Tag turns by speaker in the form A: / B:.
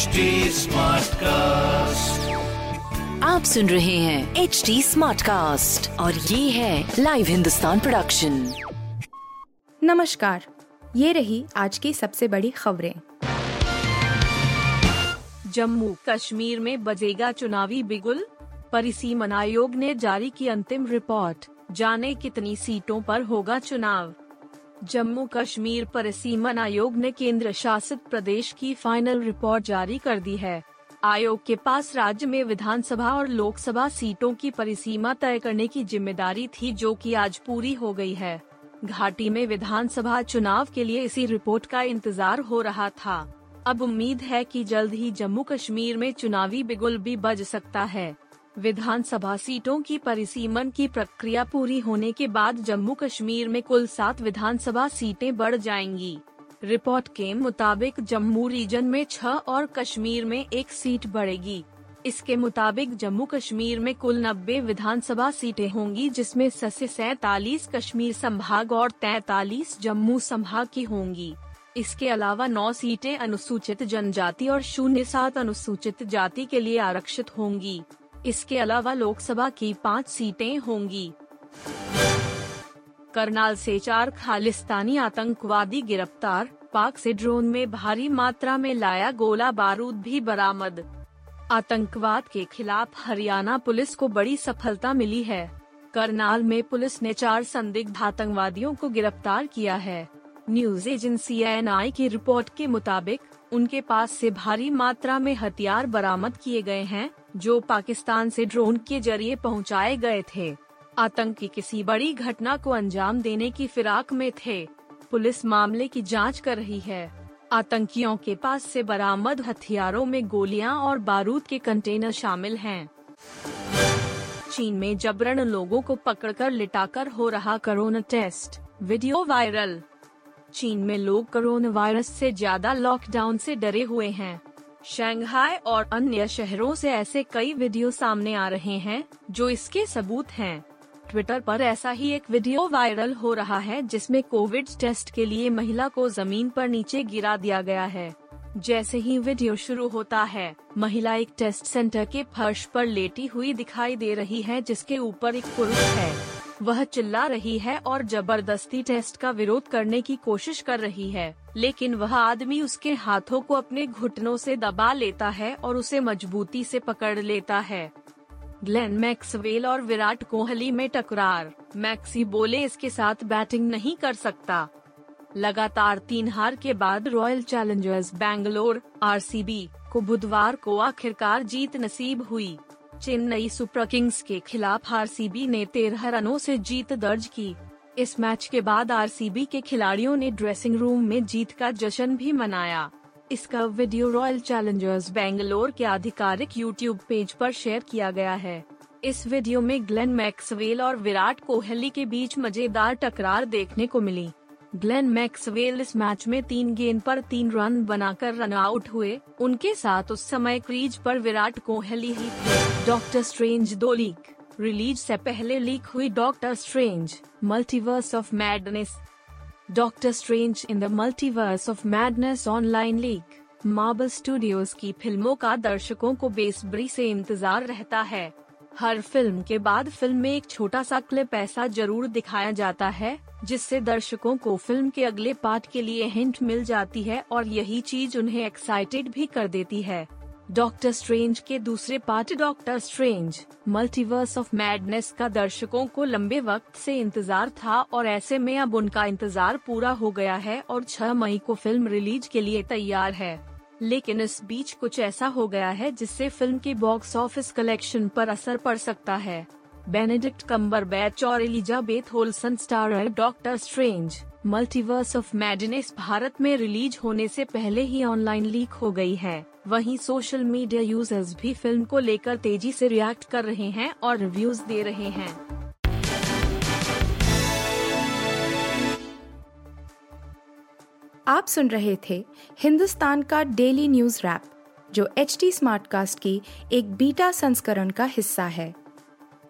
A: HD cast
B: आप सुन रहे हैं एच डी स्मार्ट कास्ट और ये है लाइव हिंदुस्तान प्रोडक्शन
C: नमस्कार ये रही आज की सबसे बड़ी खबरें।
D: जम्मू कश्मीर में बजेगा चुनावी बिगुल। परिसीमन आयोग ने जारी की अंतिम रिपोर्ट। जाने कितनी सीटों पर होगा चुनाव। जम्मू कश्मीर परिसीमन आयोग ने केंद्र शासित प्रदेश की फाइनल रिपोर्ट जारी कर दी है। आयोग के पास राज्य में विधानसभा और लोकसभा सीटों की परिसीमा तय करने की ज़िम्मेदारी थी जो कि आज पूरी हो गई है। घाटी में विधानसभा चुनाव के लिए इसी रिपोर्ट का इंतज़ार हो रहा था। अब उम्मीद है कि जल्द ही जम्मू कश्मीर में चुनावी बिगुल भी बज सकता है। विधानसभा सीटों की परिसीमन की प्रक्रिया पूरी होने के बाद जम्मू कश्मीर में कुल सात विधानसभा सीटें बढ़ जाएँगी। रिपोर्ट के मुताबिक जम्मू रीजन में छह और कश्मीर में एक सीट बढ़ेगी। इसके मुताबिक जम्मू कश्मीर में कुल नब्बे विधानसभा सीटें होंगी, जिसमें से सैतालीस कश्मीर संभाग और तैतालीस जम्मू संभाग की होंगी। इसके अलावा नौ सीटें अनुसूचित जनजाति और शून्य सात अनुसूचित जाति के लिए आरक्षित होंगी। इसके अलावा लोकसभा की पाँच सीटें होंगी। करनाल से चार, खालिस्तानी आतंकवादी गिरफ़्तार, पाक से ड्रोन में भारी मात्रा में लाया गोला बारूद भी बरामद। आतंकवाद के खिलाफ हरियाणा पुलिस को बड़ी सफलता मिली है। करनाल में पुलिस ने चार संदिग्ध आतंकवादियों को गिरफ़्तार किया है। न्यूज़ एजेंसी एन की रिपोर्ट के मुताबिक, उनके पास से भारी मात्रा में हथियार बरामद किए गए हैं, जो पाकिस्तान से ड्रोन के ज़रिए पहुँचाए गए थे। आतंकी किसी बड़ी घटना को अंजाम देने की फिराक में थे। पुलिस मामले की जाँच कर रही है। आतंकियों के पास से बरामद हथियारों में गोलियाँ और बारूद के कंटेनर शामिल हैं। चीन में जबरन लोगों को पकड़कर लिटाकर हो रहा कोरोना टेस्ट। Video viral. चीन में लोग कोरोना वायरस से ज़्यादा लॉकडाउन से डरे हुए हैं। शंघाई और अन्य शहरों से ऐसे कई वीडियो सामने आ रहे हैं, जो इसके सबूत हैं। ट्विटर पर ऐसा ही एक वीडियो वायरल हो रहा है, जिसमें कोविड टेस्ट के लिए महिला को ज़मीन पर नीचे गिरा दिया गया है। जैसे ही वीडियो शुरू होता है, महिला एक टेस्ट सेंटर के फर्श पर लेटी हुई दिखाई दे रही है, जिसके ऊपर एक पुरुष है। वह चिल्ला रही है और ज़बरदस्ती टेस्ट का विरोध करने की कोशिश कर रही है, लेकिन वह आदमी उसके हाथों को अपने घुटनों से दबा लेता है और उसे मजबूती से पकड़ लेता है। ग्लेन मैक्सवेल और विराट कोहली में टकरार। मैक्सी बोले, इसके साथ बैटिंग नहीं कर सकता। लगातार तीन हार के बाद रॉयल चैलेंजर्स बैंगलोर, आरसीबी को बुधवार को आखिरकार जीत नसीब हुई। चेन्नई सुपर किंग्स के खिलाफ आरसीबी ने तेरह रनों से जीत दर्ज की। इस मैच के बाद आरसीबी के खिलाड़ियों ने ड्रेसिंग रूम में जीत का जश्न भी मनाया। इसका वीडियो रॉयल चैलेंजर्स बेंगलोर के आधिकारिक यूट्यूब पेज पर शेयर किया गया है। इस वीडियो में ग्लेन मैक्सवेल और विराट कोहली के बीच मज़ेदार टकरार देखने को मिली। ग्लेन मैक्सवेल इस मैच में तीन गेंद पर तीन रन बनाकर रन आउट हुए। उनके साथ उस समय क्रीज पर विराट कोहली ही थे। डॉक्टर स्ट्रेंज दो लीक रिलीज़ से पहले लीक हुई Doctor Strange, Multiverse of Madness. Doctor Strange in the Multiverse of Madness online leak Marvel Studios की फ़िल्मों का दर्शकों को बेसब्री से इंतज़ार रहता है। हर फ़िल्म के बाद फ़िल्म में एक छोटा सा क्लिप ऐसा ज़रूर दिखाया जाता है जिससे दर्शकों को फ़िल्म के अगले पार्ट के लिए हिंट मिल जाती है और यही चीज़ उन्हें एक्साइटेड भी कर देती है। डॉक्टर स्ट्रेंज के दूसरे part Doctor Strange Multiverse of Madness का दर्शकों को लंबे वक्त से इंतज़ार था और ऐसे में अब उनका इंतज़ार पूरा हो गया है और 6 मई को फ़िल्म रिलीज़ के लिए तैयार है। लेकिन इस बीच कुछ ऐसा हो गया है जिससे फ़िल्म के बॉक्स ऑफ़िस कलेक्शन पर असर पड़ सकता है। बेनेडिक्ट कम्बर बैच और Elizabeth Olsen star Doctor Strange Multiverse of Madness Bharat में रिलीज़ होने से पहले ही ऑनलाइन लीक हो गई है। वहीं सोशल मीडिया यूज़र्स भी फ़िल्म को लेकर तेज़ी से रिएक्ट कर रहे हैं और रिव्यूज़ दे रहे हैं।
C: आप सुन रहे थे हिंदुस्तान का डेली न्यूज़ रैप जो एच टी स्मार्टकास्ट की एक बीटा संस्करण का हिस्सा है।